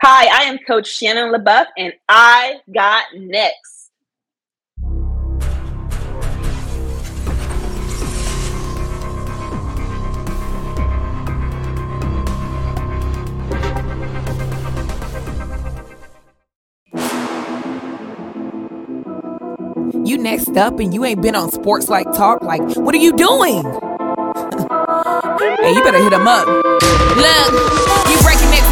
Hi, I am Coach Shannon LaBeouf, and I got next. You next up and you ain't been on Sports Life Talk. Like, what are you doing? hey, you better hit him up. Look,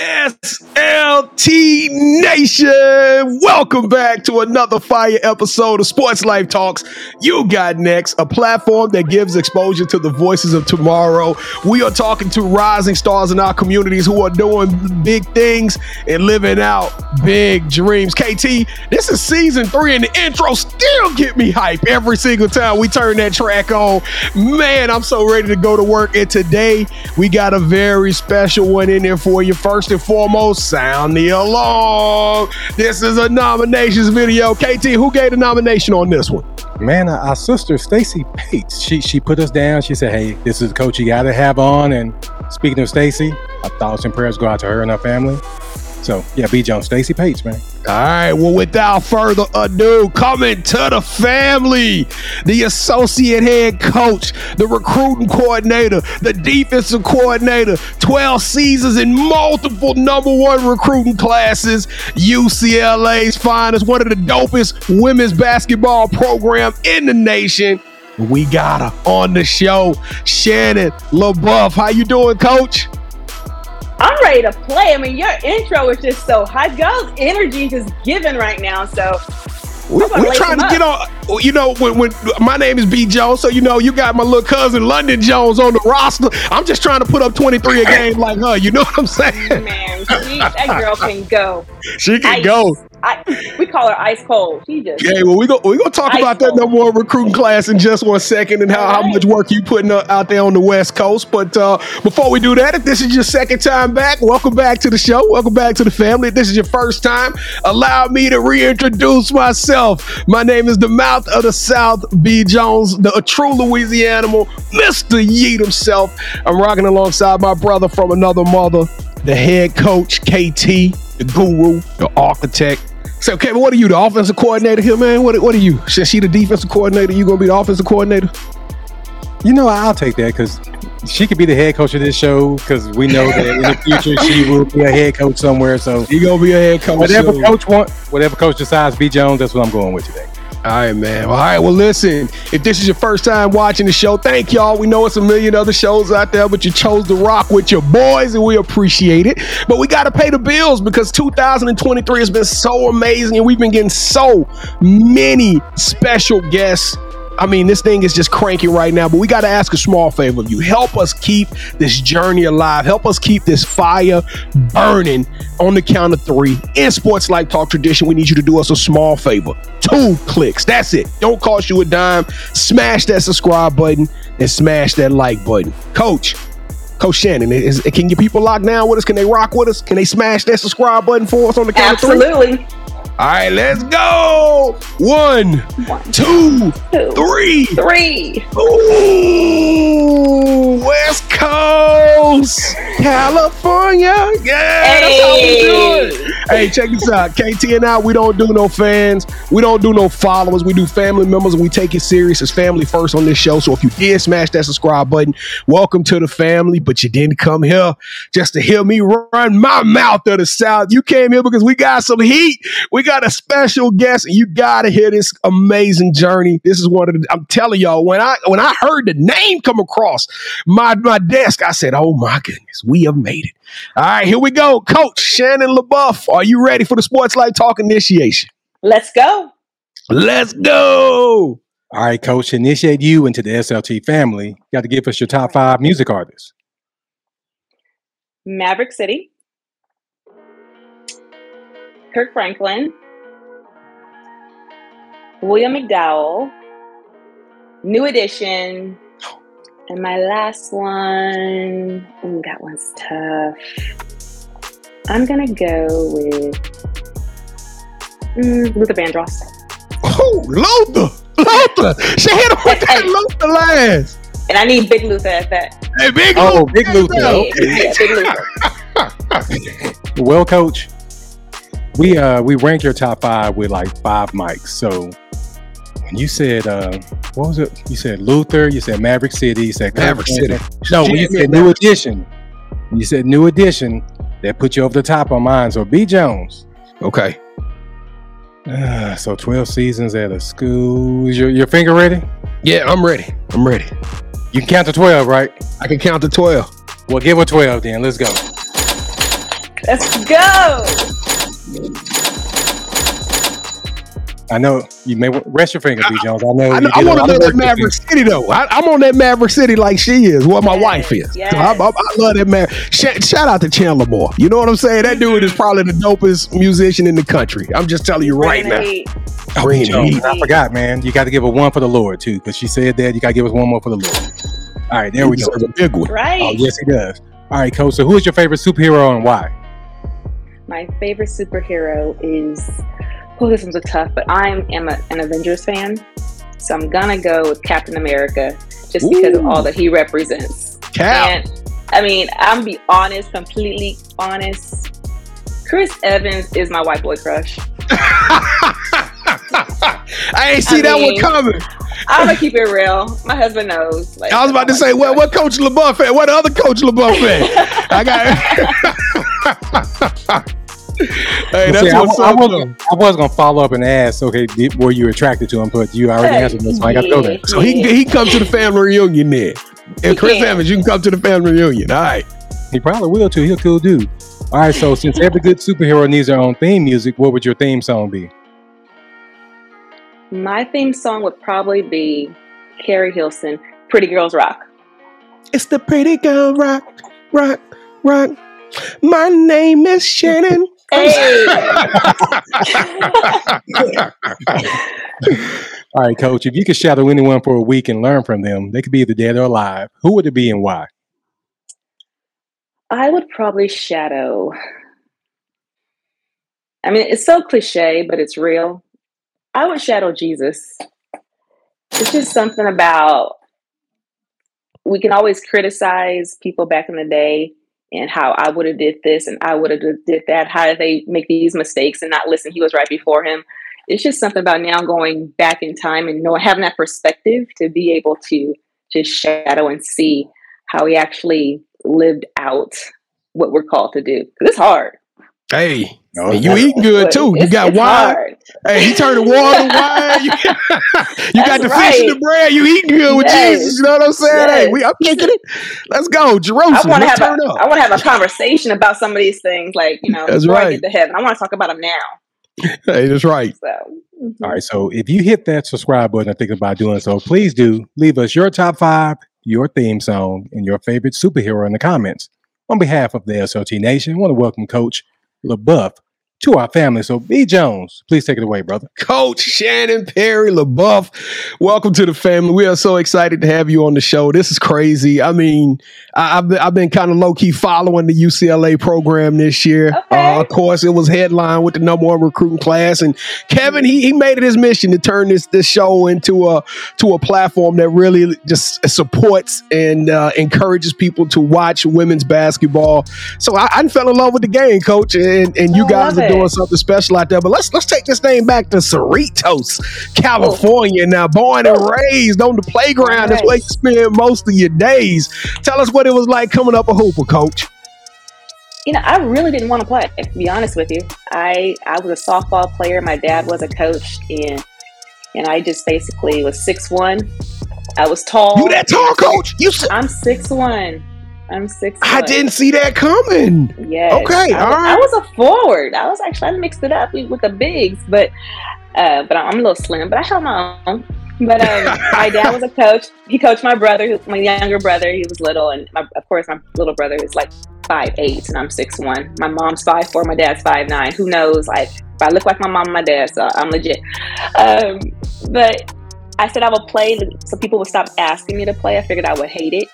Chill. SLT Nation, welcome back to another fire episode of Sports Life Talks. You got next, a platform that gives exposure to the voices of tomorrow. We are talking to rising stars in our communities who are doing big things and living out big dreams. KT, this is season three, and the intro still get me hype every single time we turn that track on. Man, I'm so ready to go to work. And today we got a very special one in there for you. First and foremost, sound alarm. This is a nominations video. KT, who gave the nomination on this one? Man, our our sister Stacy Pates, she she put us down. She said, "Hey, this is the coach you got to have on." And speaking of Stacy, our thoughts and prayers go out to her and her family. So yeah, B. Jones, Stacy Pates, man. All right, well, without further ado, coming to the family, the associate head coach, the recruiting coordinator, the defensive coordinator, 12 seasons in multiple number one recruiting classes, UCLA's finest, one of the dopest women's basketball program in the nation. We got her on the show, Shannon LaBeouf. How you doing, coach? I'm ready to play. I mean, your intro is just so high. Girls' energy is just given right now. So we, we're trying to get on. You know, when, when my name is B Jones, so you know you got my little cousin Londynn Jones on the roster. I'm just trying to put up 23 a game like her. You know what I'm saying? man, she, that girl can go. She can Ice. go. I, we call her ice cold. She just Okay, well we go we gonna talk about that cold. number one recruiting class in just one second and how, how much work you putting uh, out there on the West Coast. But uh, before we do that, if this is your second time back, welcome back to the show. Welcome back to the family. If this is your first time, allow me to reintroduce myself. My name is the Mouth of the South, B Jones, the true Louisiana, animal, Mr. Yeet himself. I'm rocking alongside my brother from another mother, the head coach, KT, the guru, the architect. So, Kevin, what are you, the offensive coordinator here, man? What, what are you? Since she the defensive coordinator, you gonna be the offensive coordinator? You know, I'll take that because she could be the head coach of this show because we know that in the future she will be a head coach somewhere. So You gonna be a head coach? whatever soon. coach want, whatever coach decides, B. Jones, that's what I'm going with today. All right, man. All right. Well, listen. If this is your first time watching the show, thank y'all. We know it's a million other shows out there, but you chose to rock with your boys, and we appreciate it. But we got to pay the bills because 2023 has been so amazing, and we've been getting so many special guests. I mean, this thing is just cranking right now, but we got to ask a small favor of you. Help us keep this journey alive. Help us keep this fire burning on the count of three. In Sports Life Talk tradition, we need you to do us a small favor. Two clicks. That's it. Don't cost you a dime. Smash that subscribe button and smash that like button. Coach, Coach Shannon, is, can your people lock down with us? Can they rock with us? Can they smash that subscribe button for us on the count of three? absolutely. All right, let's go. One, One, two, two, three. three. Ooh, West Coast, California. Yeah, that's how we do it. Hey, check this out. KT and I, we don't do no fans. We don't do no followers. We do family members and we take it serious as family first on this show. So if you did smash that subscribe button, welcome to the family. But you didn't come here just to hear me run my mouth of the South. You came here because we got some heat. We got a special guest and you got to hear this amazing journey. This is one of the, I'm telling y'all, when I, when I heard the name come across my, my desk, I said, oh my goodness, we have made it. All right, here we go. Coach Shannon LaBeouf, are you ready for the Sports Life Talk initiation? Let's go. Let's go. All right, coach, initiate you into the SLT family, you got to give us your top five music artists. Maverick City, Kirk Franklin, William McDowell, New Edition, and my last one. Ooh, that one's tough. I'm gonna go with mm, Luther Vandross. Oh, Luther, Luther. She hit him with that Luther last. And I need Big Luther at that. Hey, big Oh, Luther. Big Luther. Yeah, Okay. yeah, Big Luther. Well, coach, we uh we rank your top five with like five mics. So when you said uh what was it? You said Luther, you said Maverick City, you said Maverick City. No, when you said New Edition, when you said New Edition, that put you over the top on mine. So B Jones. Okay. Uh, so 12 seasons at a school. Is your, your finger ready? Yeah, I'm ready. I'm ready. You can count to 12, right? I can count to 12. Well, give her 12 then. Let's go. Let's go. I know you may rest your finger, B Jones. I know. I, know, I did a want to lot of live work that Maverick. City though. I, I'm on that Maverick City like she is, what my Yes, wife is. yes. So I, I, I love that man. Sh- shout out to Chandler Moore. You know what I'm saying? That dude is mm-hmm. probably the dopest musician in the country. I'm just telling you right Bringing now. heat. Oh, Bring Jones, heat. I forgot, man. You got to give her one for the Lord too, because she said that. You got to give us one more for the Lord. All right, there we go. a big one. Right. Oh, yes, he does. All right, coach. So, who is your favorite superhero and why? My favorite superhero is. Oh, this one's a tough, but I am a, an Avengers fan, so I'm gonna go with Captain America just because of all that he represents. Cap. And I mean, I'm be honest, completely honest. Chris Evans is my white boy crush. I ain't see I that one coming. I'm gonna keep it real. My husband knows. Like, I was about to say, what what Coach LaBeouf at? What other Coach LaBeouf at? I got. hey, that's See, I, what's I up. was, though. I was gonna follow up and ask, okay, did, were you attracted to him? But you already answered this, so I got to go there. So he can he can come to the family reunion then. And Chris can. Evans, you can come to the family reunion. All right. He probably will too. He'll cool dude. All right, so since every good superhero needs their own theme music, what would your theme song be? My theme song would probably be Keri Hilson, "Pretty Girls Rock." It's the pretty girl rock, rock, rock. My name is Shannon. Hey. All right, coach, if you could shadow anyone for a week and learn from them, they could be either dead or alive. Who would it be and why? I would probably shadow. I mean, it's so cliche, but it's real. I would shadow Jesus. It's just something about we can always criticize people back in the day and how I would have did this and I would have did that. How did they make these mistakes and not listen? He was right before him. It's just something about now going back in time and knowing having that perspective to be able to just shadow and see how he actually lived out what we're called to do. 'Cause it's hard. Hey, No, you eating good But too. You got it's wine. hard. Hey, he turned the water to wine. You, you got That's the fish and the bread. You eating good with Yes. Jesus. You know what I'm saying? Hey, we, I'm kicking it. Let's go, I Jerusalem. want to have a, up. I want to have a conversation about some of these things, like you know, That's before I right. get to heaven. I want to talk about them now. Hey, that's right. So, mhm. All right, so if you hit that subscribe button and think about doing so, please do leave us your top five, your theme song, and your favorite superhero in the comments. On behalf of the SLT Nation, I want to welcome Coach LaBeouf to our family. So, B. Jones, please take it away, brother. Coach Shannon Perry LaBeouf. Welcome to the family. We are so excited to have you on the show. This is crazy. I mean, I, I've been, I've been kind of low key following the UCLA program this year. Okay. Uh, of course, it was headlined with the number one recruiting class, and Kevin he, he made it his mission to turn this this show into a to a platform that really just supports and uh, encourages people to watch women's basketball. So I, I fell in love with the game, Coach, and and you I guys love are it. Doing something special out there. But let's let's take this thing back to Cerritos, California. Oh. Now, born and oh. raised on the playground, that's where you spend most of your days. Tell us what it was like coming up a hooper, Coach. you know, I really didn't want to play. To be honest with you, I I was a softball player. My dad was a coach, and and I just basically was six one. I was tall. You that tall, Coach? You I'm six one. I'm six. I didn't see that coming. Yeah. Okay, I, all was- I was a forward. I was actually I mixed it up with the bigs, but uh, but I'm a little slim. But I held my own. But um, my dad was a coach. He coached my brother, my younger brother. He was little, and my, of course my little brother is like five eight and I'm six one. My mom's five four, my dad's five nine. Who knows? Like if I look like my mom and my dad, so I'm legit. Um, but I said I would play so people would stop asking me to play. I figured I would hate it.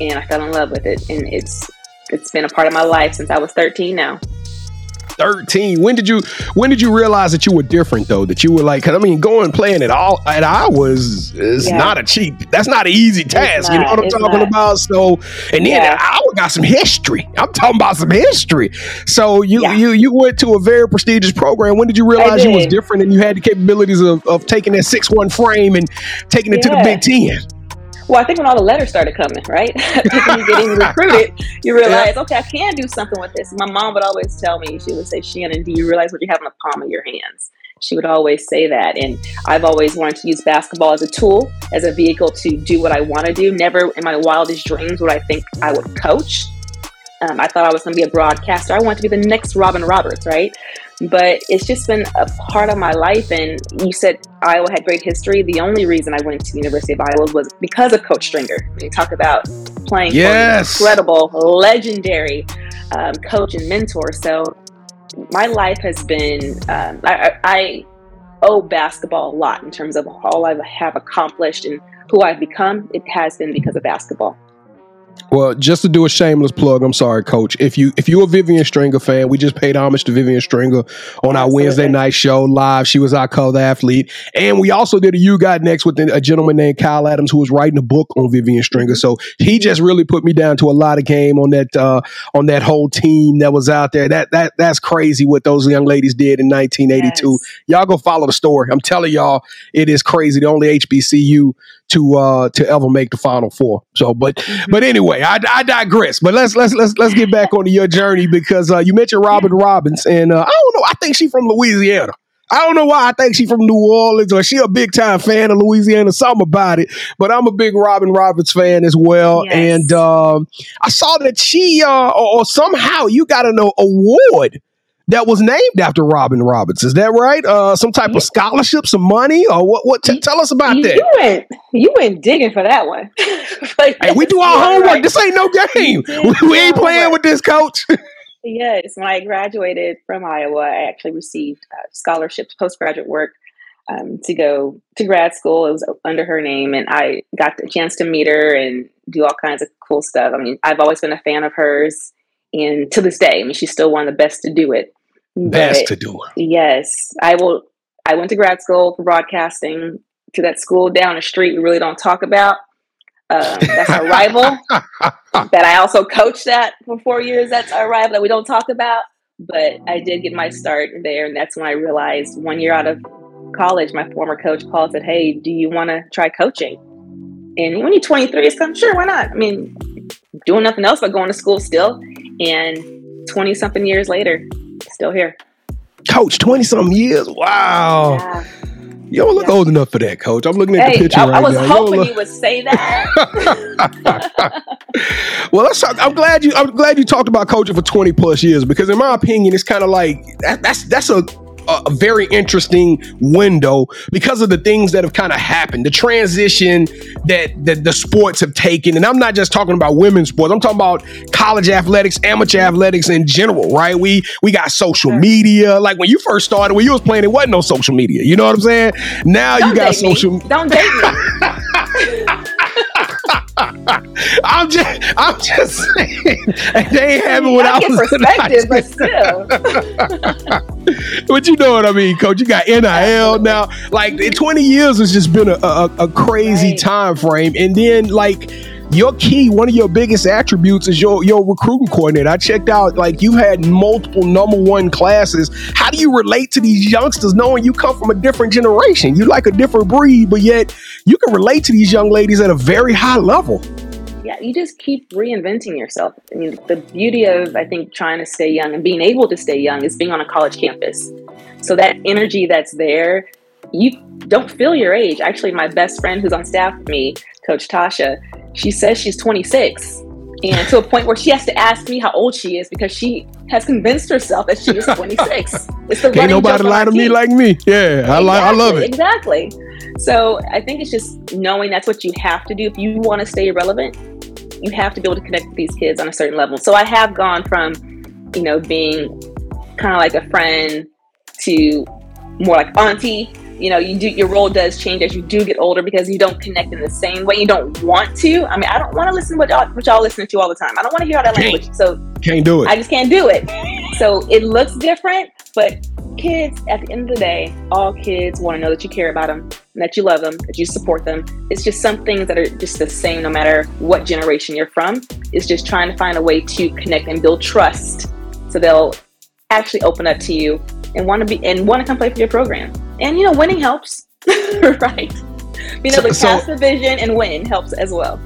And I fell in love with it. And it's it's been a part of my life since I was 13 now. 13. When did you when did you realize that you were different though? That you were like, I mean, going playing at all at Iowa is, is yeah. not a cheap. That's not an easy task. you know what I'm talking not. about? So, and then yeah. Iowa got some history. I'm talking about some history. So you yeah. you you went to a very prestigious program. When did you realize you was different and you had the capabilities of, of taking that six one frame and taking it to the Big Ten? Well, I think when all the letters started coming, right? People getting recruited, you realize, yeah. okay, I can do something with this. My mom would always tell me, she would say, Shannon, do you realize what you have in the palm of your hands? She would always say that. And I've always wanted to use basketball as a tool, as a vehicle to do what I want to do. Never in my wildest dreams would I think I would coach. Um, I thought I was going to be a broadcaster. I wanted to be the next Robin Roberts, right? But it's just been a part of my life. And you said Iowa had great history. The only reason I went to the University of Iowa was because of Coach Stringer. you talk about playing yes. for an incredible, legendary um, coach and mentor. So my life has been, um, I, I owe basketball a lot in terms of all I have accomplished and who I've become. It has been because of basketball. Well, just to do a shameless plug, I'm sorry, Coach. If you if you're a Vivian Stringer fan, we just paid homage to Vivian Stringer on our Absolutely. Wednesday night show live. She was our color athlete, and we also did a You Got Next with a gentleman named Kyle Adams who was writing a book on Vivian Stringer. So he just really put me down to a lot of game on that uh, on that whole team that was out there. That that that's crazy what those young ladies did in 1982. Yes. Y'all go follow the story. I'm telling y'all, it is crazy. The only HBCU to uh to ever make the final four. So, but mm-hmm. but anyway, I, I digress. But let's let's let's let's get back onto your journey because uh, you mentioned Robin Robbins, and uh, I don't know. I think she's from Louisiana. I don't know why I think she's from New Orleans or she a big time fan of Louisiana, something about it. But I'm a big Robin Roberts fan as well. Yes. And um, I saw that she uh, or, or somehow you got an award that was named after Robin Roberts. Is that right? Uh, some type of scholarship, some money, or what? What? T- tell us about you, that. You went, you went digging for that one. like, hey, we do our homework. Right. This ain't no game. We, we ain't playing with this, coach. yes, when I graduated from Iowa, I actually received uh, scholarships, postgraduate work. Um, to go to grad school. It was under her name, and I got the chance to meet her and do all kinds of cool stuff. I mean, I've always been a fan of hers, and to this day, I mean, she's still one of the best to do it. Best to do it. Yes, I will. I went to grad school for broadcasting to that school down the street. We really don't talk about. Um, that's our rival. that I also coached that for four years. That's our rival that we don't talk about. But I did get my start there, and that's when I realized one year out of college, my former coach called and said, "Hey, do you want to try coaching?" And when you're 23, it's kind of sure, why not? I mean, doing nothing else but going to school still, and 20 something years later, still here. Coach, 20 something years. Wow. Yeah. You don't look yeah. old enough for that, coach. I'm looking at hey, the picture I, right now. I was now. hoping you, you would say that. well, talk. I'm glad you. I'm glad you talked about coaching for 20 plus years because, in my opinion, it's kind of like that, that's that's a a very interesting window because of the things that have kind of happened, the transition that, that the sports have taken. And I'm not just talking about women's sports. I'm talking about college athletics, amateur athletics in general, right? We we got social media. Like when you first started, when you was playing, it wasn't no social media. You know what I'm saying? Now Don't you got social. Me. Don't date me. I'm just, I'm just saying, they ain't having what I, I was perspective, but still. but you know what I mean, Coach. You got NIL now. Like 20 years has just been a, a, a crazy right. time frame, and then like your key, one of your biggest attributes is your your recruiting coordinator. I checked out like you've had multiple number one classes. How do you relate to these youngsters knowing you come from a different generation? You like a different breed, but yet you can relate to these young ladies at a very high level. Yeah, you just keep reinventing yourself. I mean, the beauty of I think trying to stay young and being able to stay young is being on a college campus. So that energy that's there, you don't feel your age. Actually, my best friend who's on staff with me, Coach Tasha, she says she's 26 and to a point where she has to ask me how old she is because she has convinced herself that she is 26. It's the Ain't nobody lie to me like me. Yeah, I like. I love it. Exactly. So I think it's just knowing that's what you have to do if you want to stay relevant. You have to be able to connect with these kids on a certain level. So I have gone from, you know, being kind of like a friend to more like auntie. You know, you do your role does change as you do get older because you don't connect in the same way. You don't want to. I mean, I don't want to listen to what y'all, what y'all listening to all the time. I don't want to hear all that Can't. language. So Can't do it. I just can't do it. So it looks different, but kids, at the end of the day, all kids want to know that you care about them, and that you love them, that you support them. It's just some things that are just the same no matter what generation you're from. It's just trying to find a way to connect and build trust so they'll actually open up to you and want to be and want to come play for your program. And you know, winning helps, right? Being able to So- so- the vision and win helps as well.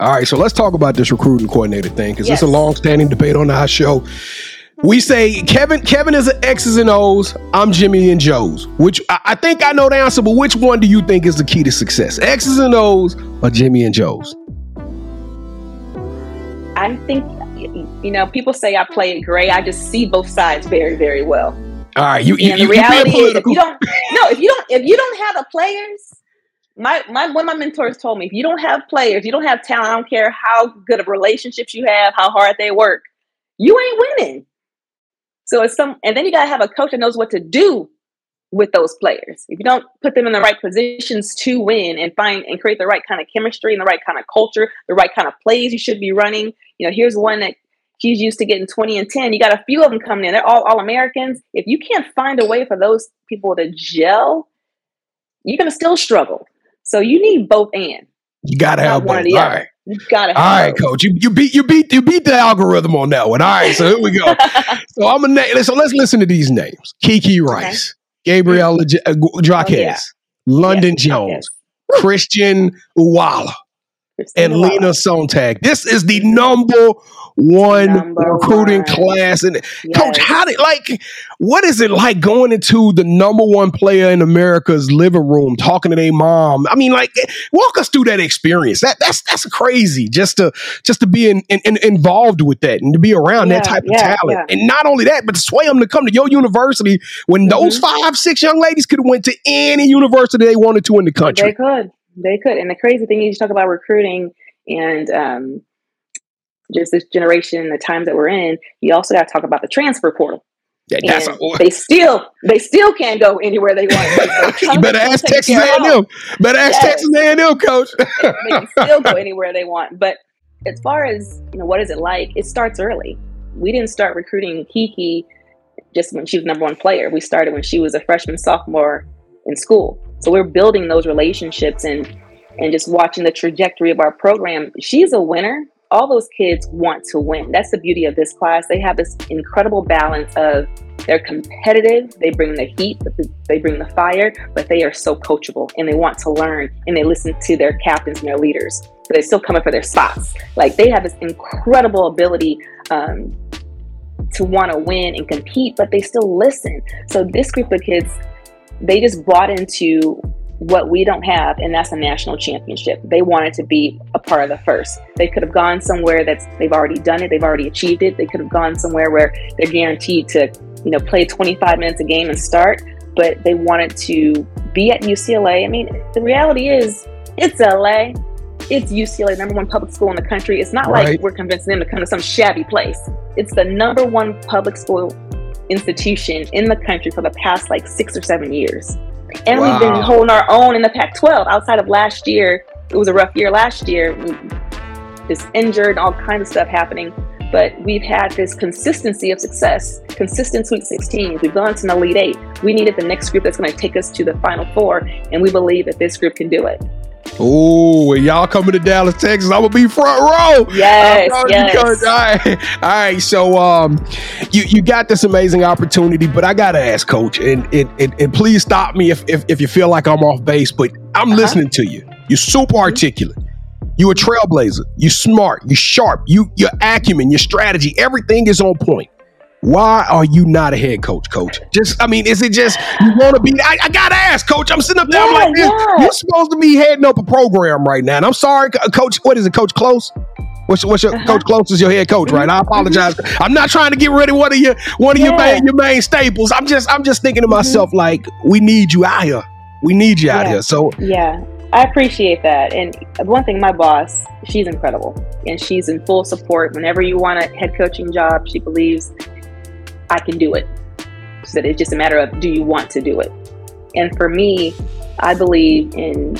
All right, so let's talk about this recruiting coordinator thing because it's a long-standing debate on our show. We say Kevin Kevin is an X's and O's. I'm Jimmy and Joe's. Which I, I think I know the answer, but which one do you think is the key to success? X's and O's or Jimmy and Joe's? I think you know, people say I play it gray. I just see both sides very, very well. All right, you you, and the you reality is, if you don't, no, if you don't, if you don't have the players, my my one of my mentors told me, if you don't have players, you don't have talent. I don't care how good of relationships you have, how hard they work, you ain't winning. So it's some, and then you gotta have a coach that knows what to do with those players. If you don't put them in the right positions to win and find and create the right kind of chemistry and the right kind of culture, the right kind of plays you should be running. You know, here's one that he's used to getting 20 and 10. You got a few of them coming in. They're all all Americans. If you can't find a way for those people to gel, you're gonna still struggle. So you need both and. You gotta Not have one both. or the All other. right, You gotta All right, both. coach. You you beat you beat you beat the algorithm on that one. All right, so here we go. So I'm a na- so let's listen to these names: Kiki Rice, Gabriela J- uh, Jaquez, Oh, yeah. Londynn Yes, Jones, yes. Christeen Iwuala, and Lina. Sontag. This is the number one Number recruiting one. class. And coach, how did like what is it like going into the number one player in America's living room, talking to their mom? I mean, like walk us through that experience. That that's that's crazy just to just to be in, in, in- involved with that and to be around that Yeah, type of talent. yeah. And not only that, but to sway them to come to your university when those Mm-hmm. five, six young ladies could have went to any university they wanted to in the country. They could. They could. And the crazy thing is, you talk about recruiting and um, just this generation, the times that we're in. You also got to talk about the transfer portal. That- that's And a- they still, they still can't go anywhere they want. you better ask Texas A&M. Better ask Yes. Texas A&M, coach. they can still go anywhere they want. But as far as you know, what is it like? It starts early. We didn't start recruiting Kiki just when she was number one player. We started when she was a freshman, sophomore in school. So we're building those relationships and and just watching the trajectory of our program. She's a winner. All those kids want to win. That's the beauty of this class. They have this incredible balance of they're competitive, they bring the heat, they bring the fire, but they are so coachable and they want to learn and they listen to their captains and their leaders. But they're still coming for their spots. Like they have this incredible ability um, to want to win and compete, but they still listen. So this group of kids, they just bought into what we don't have, and that's a national championship. They wanted to be a part of the first. They could have gone somewhere that's they've already done it, they've already achieved it. They could have gone somewhere where they're guaranteed to, you know, play 25 minutes a game and start, but they wanted to be at UCLA. I mean, the reality is it's LA. It's UCLA, number one public school in the country. It's not Right. like we're convincing them to come to some shabby place. It's the number one public school institution in the country for the past like six or seven years. And we've been holding our own in the Pac 12 outside of last year. It was a rough year last year, we- just injured, all kinds of stuff happening. But we've had this consistency of success, consistent Sweet 16. We've gone to an Elite Eight. We needed the next group that's going to take us to the Final Four, and we believe that this group can do it. Oh, when y'all coming to Dallas, Texas, I'm gonna be front row. Yes, I'm telling you, yes. All right, all right. So, um, you you got this amazing opportunity, but I gotta ask, Coach, and and, and, and please stop me if, if if you feel like I'm off base, but I'm Uh-huh. listening to you. You're super articulate. You a trailblazer. You smart. You sharp. You your acumen, your strategy, everything is on point. Why are you not a head coach, coach? Just, I mean, is it just you want to be? I, I gotta ask, coach. I'm sitting up there, I'm like, this. yeah. you're supposed to be heading up a program right now. And I'm sorry, coach. What is it, Coach Close? What's, what's your Uh-huh. coach Close is your head coach, right? I apologize. I'm not trying to get rid of one of your one of your main your main staples. I'm just I'm just thinking to myself like, we need you out here. We need you out Yeah. here. So Yeah. I appreciate that. And one thing, my boss, she's incredible, and she's in full support. Whenever you want a head coaching job, she believes I can do it. So it's just a matter of do you want to do it. And for me, I believe in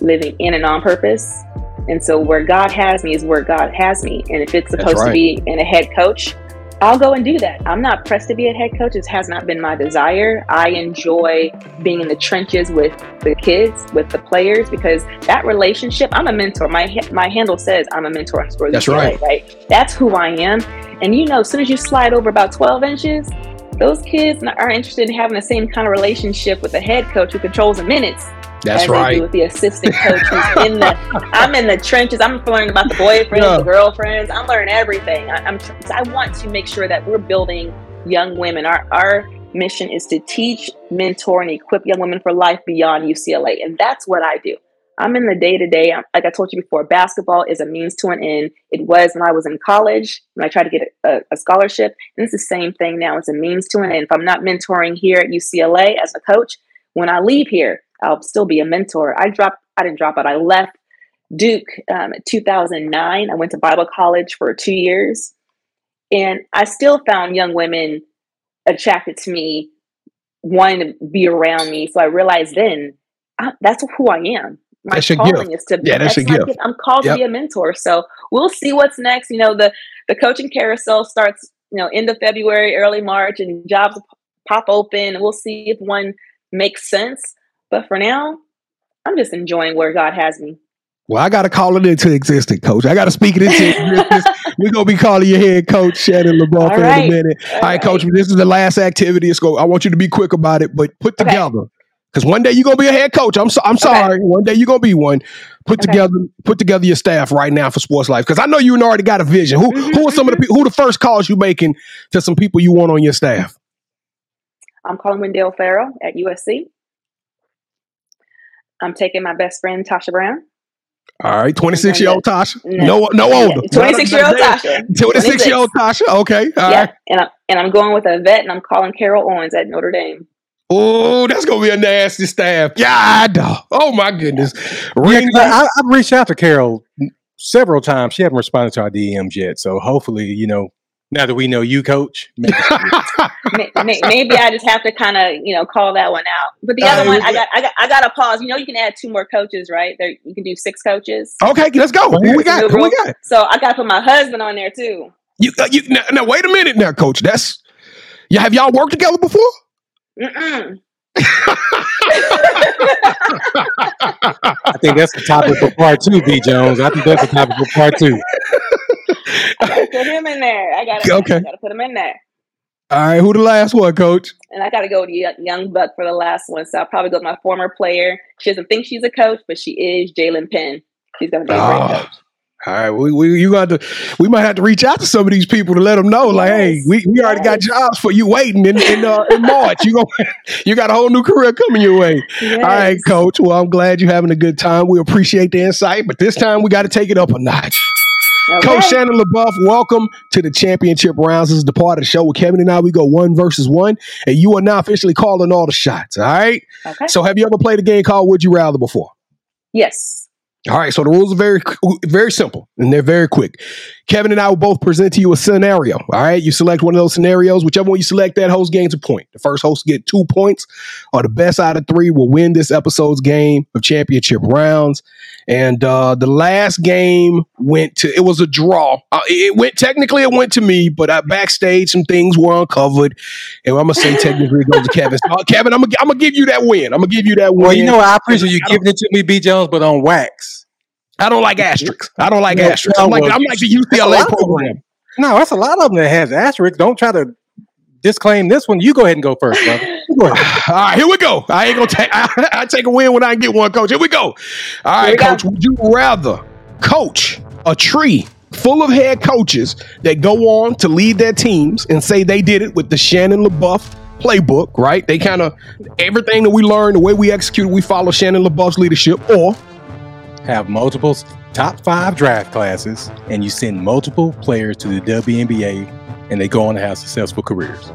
living in and on purpose. And so where God has me is where God has me. And if it's supposed right. to be in a head coach, I'll go and do that. I'm not pressed to be a head coach. It has not been my desire. I enjoy being in the trenches with the kids, with the players, because that relationship. I'm a mentor. My my handle says I'm a mentor on Sports. That's right. Right. That's who I am. And you know, as soon as you slide over about 12 inches, those kids are interested in having the same kind of relationship with the head coach who controls the minutes that's as right. They do with the assistant coach who's in the. I'm in the trenches. I'm learning about the boyfriends, yeah. the girlfriends. I'm learning everything. I, am I want to make sure that we're building young women. Our our mission is to teach, mentor, and equip young women for life beyond UCLA, and that's what I do. I'm in the day to day. Like I told you before, basketball is a means to an end. It was when I was in college, when I tried to get a, a, scholarship. And it's the same thing now. It's a means to an end. If I'm not mentoring here at UCLA as a coach, when I leave here, I'll still be a mentor. I dropped, I didn't drop out. I left Duke um, 2009. I went to Bible college for two years. And I still found young women attracted to me, wanting to be around me. So I realized then I, that's who I am. My that's calling is to yeah, that's, that's gift. gift. I'm called yep. to be a mentor. So we'll see what's next. You know, the the coaching carousel starts, you know, end of February, early March, and jobs pop open. We'll see if one makes sense. But for now, I'm just enjoying where God has me. Well, I got to call it into existence, coach. I got to speak it into existence. We're going to be calling your head coach, Shannon LaBeouf, in a minute. All, All right, right, coach, this is the last activity. It's go. I want you to be quick about it, but put okay. together. Because one day you're gonna be a head coach. I'm so, I'm sorry. Okay. One day you're gonna be one. Put okay. together put together your staff right now for sports life. Because I know you already got a vision. Who mm-hmm. who are some of the people? Who the first calls you making to some people you want on your staff? I'm calling Wendell Farrell at USC. I'm taking my best friend Tasha Brown. All right, 26 year old Tasha. No, no older. 26 year old Tasha. 26 year old Tasha. Okay. All yeah. Right. And, I'm, and I'm going with a vet and I'm calling Carol Owens at Notre Dame. Oh, that's gonna be a nasty staff. Yeah, oh my goodness. Yeah, I, have reached out to Carol several times. She hasn't responded to our DMs yet. So hopefully, you know, now that we know you, coach, maybe, maybe I just have to kind of you know call that one out. But the other uh, one, I got, I got, I got to pause. You know, you can add two more coaches, right? There, you can do six coaches. Okay, let's go. Who we got? Who we got? So I got to put my husband on there too. You, uh, you now, now, wait a minute, now, coach. That's yeah. Have y'all worked together before? Mm-mm. I think that's the topic for part two, B Jones. I think that's the topic for part two. I put him in there. I gotta, okay. I gotta put him in there. All right, who the last one, coach? And I got to go with Young Buck for the last one. So I'll probably go with my former player. She doesn't think she's a coach, but she is Jaelynn Penn. She's going to be a great ah. coach. All right, we, we you got to we might have to reach out to some of these people to let them know, like, hey, we, we already got jobs for you waiting in in, uh, in March. You go, you got a whole new career coming your way. Yes. All right, coach. Well, I'm glad you're having a good time. We appreciate the insight, but this time we got to take it up a notch. Okay. Coach Shannon LaBeouf, welcome to the championship rounds. This is the part of the show where Kevin and I we go one versus one, and you are now officially calling all the shots. All right. Okay. So, have you ever played a game called Would You Rather before? Yes. All right, so the rules are very very simple and they're very quick. Kevin and I will both present to you a scenario. All right, you select one of those scenarios. Whichever one you select, that host gains a point. The first host get two points, or the best out of three will win this episode's game of championship rounds. And uh, the last game went to it was a draw. Uh, it went technically it went to me, but I backstage some things were uncovered, and I'm gonna say technically it goes to Kevin. So, uh, Kevin, I'm gonna I'm gonna give you that win. I'm gonna give you that win. Well, you know I appreciate you giving it to me, B Jones, but on wax. I don't like asterisks. I don't like asterisks. I'm like, I'm like the UCLA program. No, that's a lot of them that has asterisks. Don't try to disclaim this one. You go ahead and go first, brother. Go All right, here we go. I ain't gonna take. I, I, take a win when I get one, coach. Here we go. All right, coach. Would you rather coach a tree full of head coaches that go on to lead their teams and say they did it with the Shannon LaBeouf playbook, right? They kind of everything that we learn, the way we execute, we follow Shannon LaBeouf's leadership, or have multiple top five draft classes, and you send multiple players to the WNBA, and they go on to have successful careers.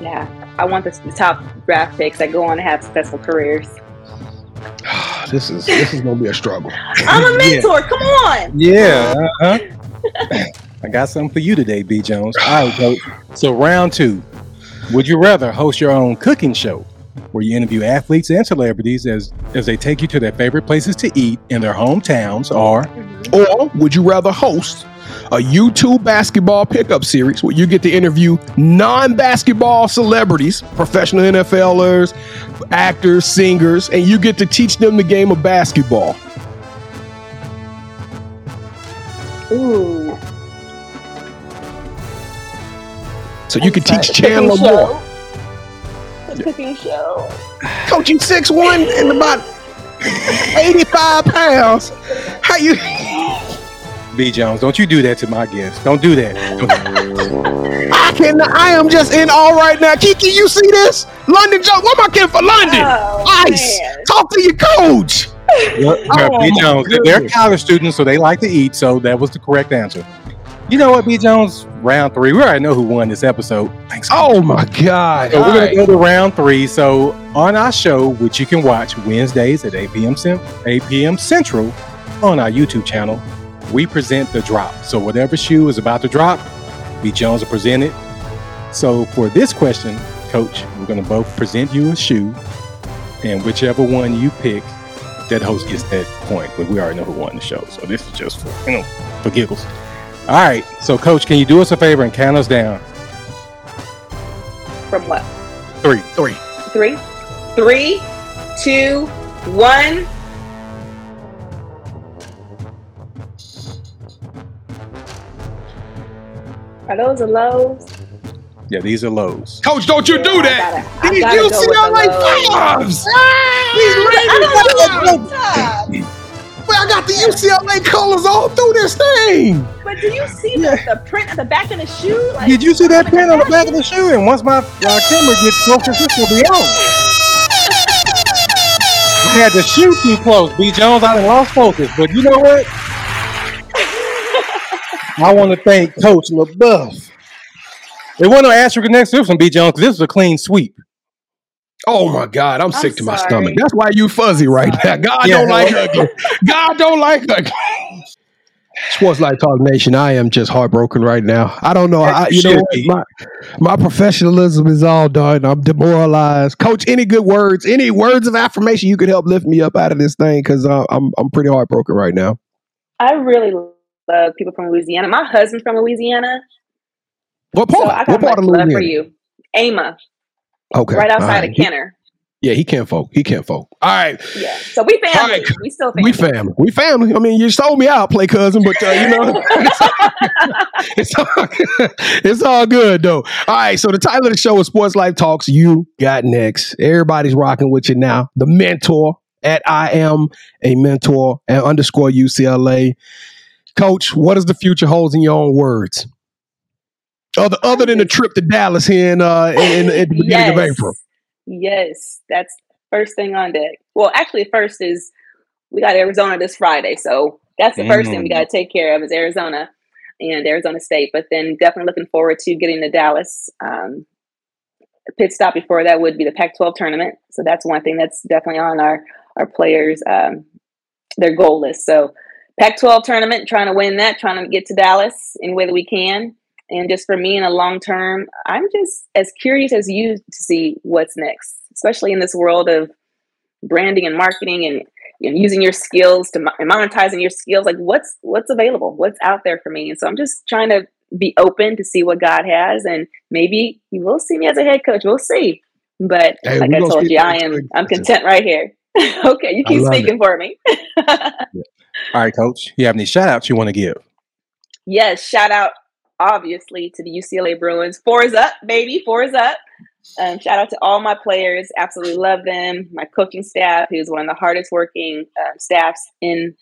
Yeah. I want the, the top draft picks that go on to have successful careers. this is this is gonna be a struggle. I'm a mentor. Come on. Yeah. Uh-huh. I got something for you today, B. Jones. All right, coach. So round two. Would you rather host your own cooking show where you interview athletes and celebrities as, as they take you to their favorite places to eat in their hometowns, or Or would you rather host a YouTube basketball pickup series where you get to interview non-basketball celebrities, professional NFLers, actors, singers, and you get to teach them the game of basketball? Ooh. So you could teach Chandler show. More. The cooking show. Coaching six one and about eighty-five pounds. How you? B. Jones, don't you do that to my guests. Don't do that. I can. I am just in all right now. Kiki, you see this? London Joe. What am I getting for London? Oh, Ice. man. Talk to your coach. Well, Oh, B. my Jones, they're college students, so they like to eat. So that was the correct answer. You know what, B. Jones? Round three. We already know who won this episode. Thanks. Oh my God. So we're right. gonna go to round three. So on our show, which you can watch Wednesdays at 8 p.m. Cent- 8 p.m. Central on our YouTube channel, we present the drop. So whatever shoe is about to drop, B. Jones will present it. So for this question, Coach, we're gonna both present you a shoe, and whichever one you pick, that host gets that point. But we already know who won the show, so this is just for you know for giggles. All right. So Coach, can you do us a favor and count us down? From what? Three. Three. Three, three, two, one. Are those the lows? Yeah, these are lows. Coach, don't you Yeah, do that. gotta- I These gotta go with UCLA fives. Ah, I These don't ladies. Know top. Well, I got the UCLA colors all through this thing. But do you see the, the print at the back of the shoe? Like, Did you see that print on the back of the shoe? And once my uh, camera gets closer, this will be on. I had to shoot too close, B. Jones. I done lost focus. But you know what? I want to thank Coach LaBeouf. It wasn't an asterisk next to one, B. Jones, because this was a clean sweep. Oh my God, I'm, I'm sick to my sorry. stomach. That's why you fuzzy right now. God Yeah. don't like ugly. God don't like ugly. Sports Life Talk Nation, I am just heartbroken right now. I don't know. I, you know what? My, my professionalism is all done. I'm demoralized. Coach, any good words, any words of affirmation you could help lift me up out of this thing because uh, I'm I'm pretty heartbroken right now. I really love people from Louisiana. My husband's from Louisiana, What so part? I what got part much of love for you. Ama, Okay, right outside right. of Kenner. Yeah, he can't folk. He can't folk. All right, Yeah, so we family. All right. We still family. we family. We family. I mean, you sold me out, play cousin, but uh, you know, it's all, it's all good though. All right, so the title of the show is Sports Life Talks. You got next. Everybody's rocking with you now. The mentor at I am a mentor and underscore UCLA. Coach, what does the future holds in your own words? Other other than the trip to Dallas here in uh in, in, at the beginning of April. Yes, that's first thing on deck. Well, actually, first is we got Arizona this Friday, so that's the first thing we got to take care of is Arizona and Arizona State. But then definitely looking forward to getting to Dallas. Um, a pit stop before that would be the Pac-12 tournament, so that's one thing that's definitely on our our players um, their goal list. So Pac-12 tournament, trying to win that, trying to get to Dallas any way that we can. And just for me in a long term, I'm just as curious as you to see what's next, especially in this world of branding and marketing and, using your skills to and monetizing your skills. Like what's what's available, what's out there for me. And so I'm just trying to be open to see what God has, and maybe He will see me as a head coach. We'll see. But Hey, like I told you, I am I'm content right here. okay, you keep speaking for me. All right, Coach. You have any shout outs you want to give? yes, shout out obviously to the UCLA Bruins. Four is up, baby. Four is up. Um, shout out to all my players. Absolutely love them. My coaching staff, who's one of the hardest working um, staffs in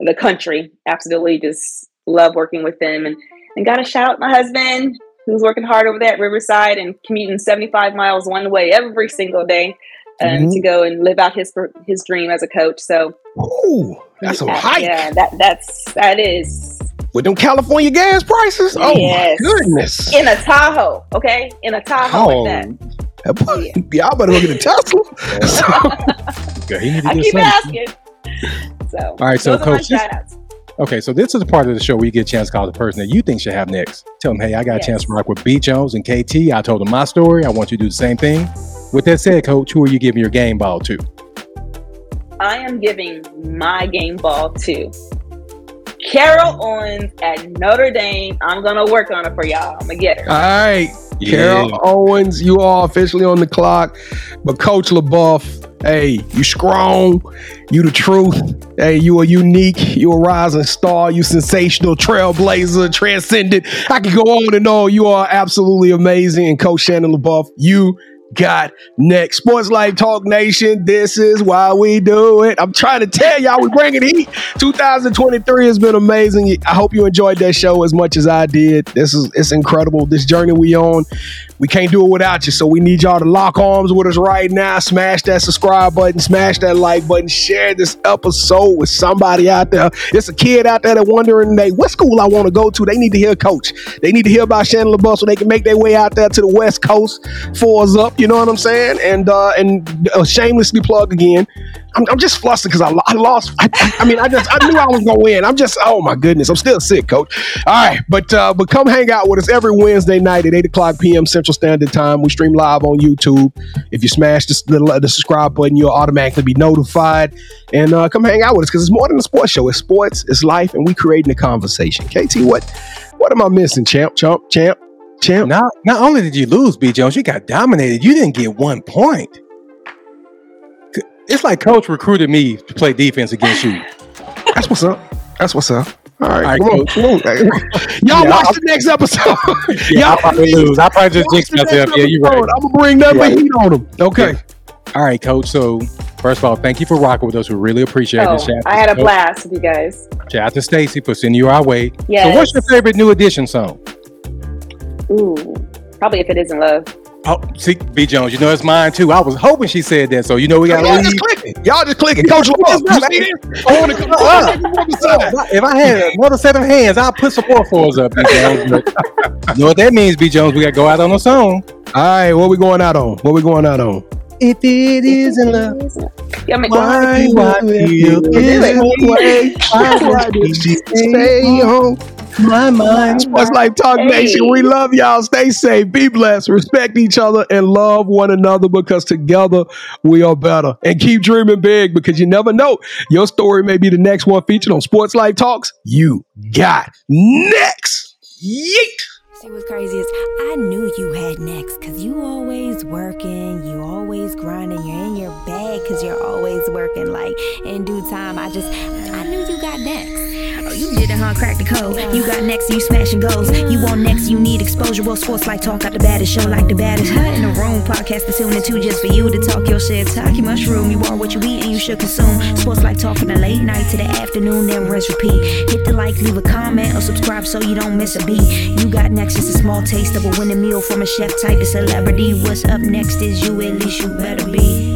the country. Absolutely just love working with them. And, and got to shout out my husband, who's working hard over there at Riverside and commuting 75 miles one way every single day um, Mhm. to go and live out his his dream as a coach. So Ooh, that's a hike. Yeah, that that's that is With them California gas prices? Oh Yes. my goodness. in a Tahoe, okay? In a Tahoe Oh, at that. That boy- Y'all better go get a Tesla. Yeah, he need to I get keep something. asking. So, All right, so those are my Coach, this- Okay, so this is the part of the show where you get a chance to call the person that you think should have next. Tell them, hey, I got a chance to rock with B Jones and KT. I told them my story. I want you to do the same thing. With that said, Coach, who are you giving your game ball to? I am giving my game ball to Carol Owens at Notre Dame. I'm gonna work on it for y'all. I'm gonna get her. All right. Carol Owens, you are officially on the clock. But Coach LaBeouf, hey, you strong. You the truth. Hey, you are unique. You a rising star. You sensational trailblazer, transcendent. I can go on and on. You are absolutely amazing. And Coach Shannon LaBeouf, you got next. Sports Life Talk Nation, this is why we do it. I'm trying to tell y'all, we bringing heat. 2023 has been amazing. I hope you enjoyed that show as much as I did. This is it's incredible. This journey we on, we can't do it without you. So we need y'all to lock arms with us right now. Smash that subscribe button, smash that like button, share this episode with somebody out there. It's a kid out there that wondering, they what school I want to go to. They need to hear Coach. They need to hear about Shannon LaBeouf so they can make their way out there to the West Coast. Fours up, you know what I'm saying? And uh, and uh, shamelessly plug again. I'm, I'm just flustered because I, I lost. I, I- mean, I just I knew I was gonna win. I'm just oh my goodness, I'm still sick, coach. All right, but uh, but come hang out with us every Wednesday night at eight o'clock p.m. Central Standard Time. We stream live on YouTube. If you smash the, the, the subscribe button, you'll automatically be notified. And uh, come hang out with us because it's more than a sports show. It's sports, it's life, and we creating a conversation. KT, what what am I missing, champ, champ, champ, champ? Not not only did you lose, B Jones, you got dominated. You didn't get one point. It's like coach recruited me to play defense against you. That's what's up. That's what's up. All right, All right, come on, come on. Y'all Yeah, watch I'll- the next episode. Yeah, I'll probably lose. I probably just Watch jinxed the myself. Yeah, you're right. I'm gonna bring nothing Right. heat on them. Okay. All right, coach. So first of all, thank you for rocking with us. We really appreciate Oh, it. Shout I had a to- blast with you guys. Shout out to Stacy for sending you our way. So what's your favorite new edition song? Ooh, probably if it isn't love. Oh, see, B Jones, you know it's mine too. I was hoping she said that, so you know we got to Y'all leave. just clicking. Y'all just clicking. Coach LaBeouf, you see this? I want to come up. If I had another set of hands, I'd put some more fours up, B Jones. You know what that means, B Jones? We got to go out on a song. All right, what we going out on? What we going out on? If it isn't love, Yeah, make why, why feel this way? Why did she stay home? My mind. Sports Life Talk Hey. Nation. We love y'all. Stay safe. Be blessed. Respect each other and love one another because together we are better. And keep dreaming big because you never know. Your story may be the next one featured on Sports Life Talks. You got next. Yeet. See what's crazy is I knew you had next because you always working, you always grinding, you're in your bag because you're always working. Like in due time, I just I knew you got next. Oh, you did it, huh? Crack the code. You got next, you smashing goals. You want next, you need exposure. Well, sports Life Talk out the baddest show like the baddest. Hut in the room, podcast to tune into just for you to talk your shit. Talk your mushroom. You are what you eat and you should consume. Sports Life Talk from the late night to the afternoon, then rest repeat. Hit the like, leave a comment, or subscribe so you don't miss a beat. You got next, just a small taste of a winning meal from a chef type of celebrity. What's up next is you, at least you better be.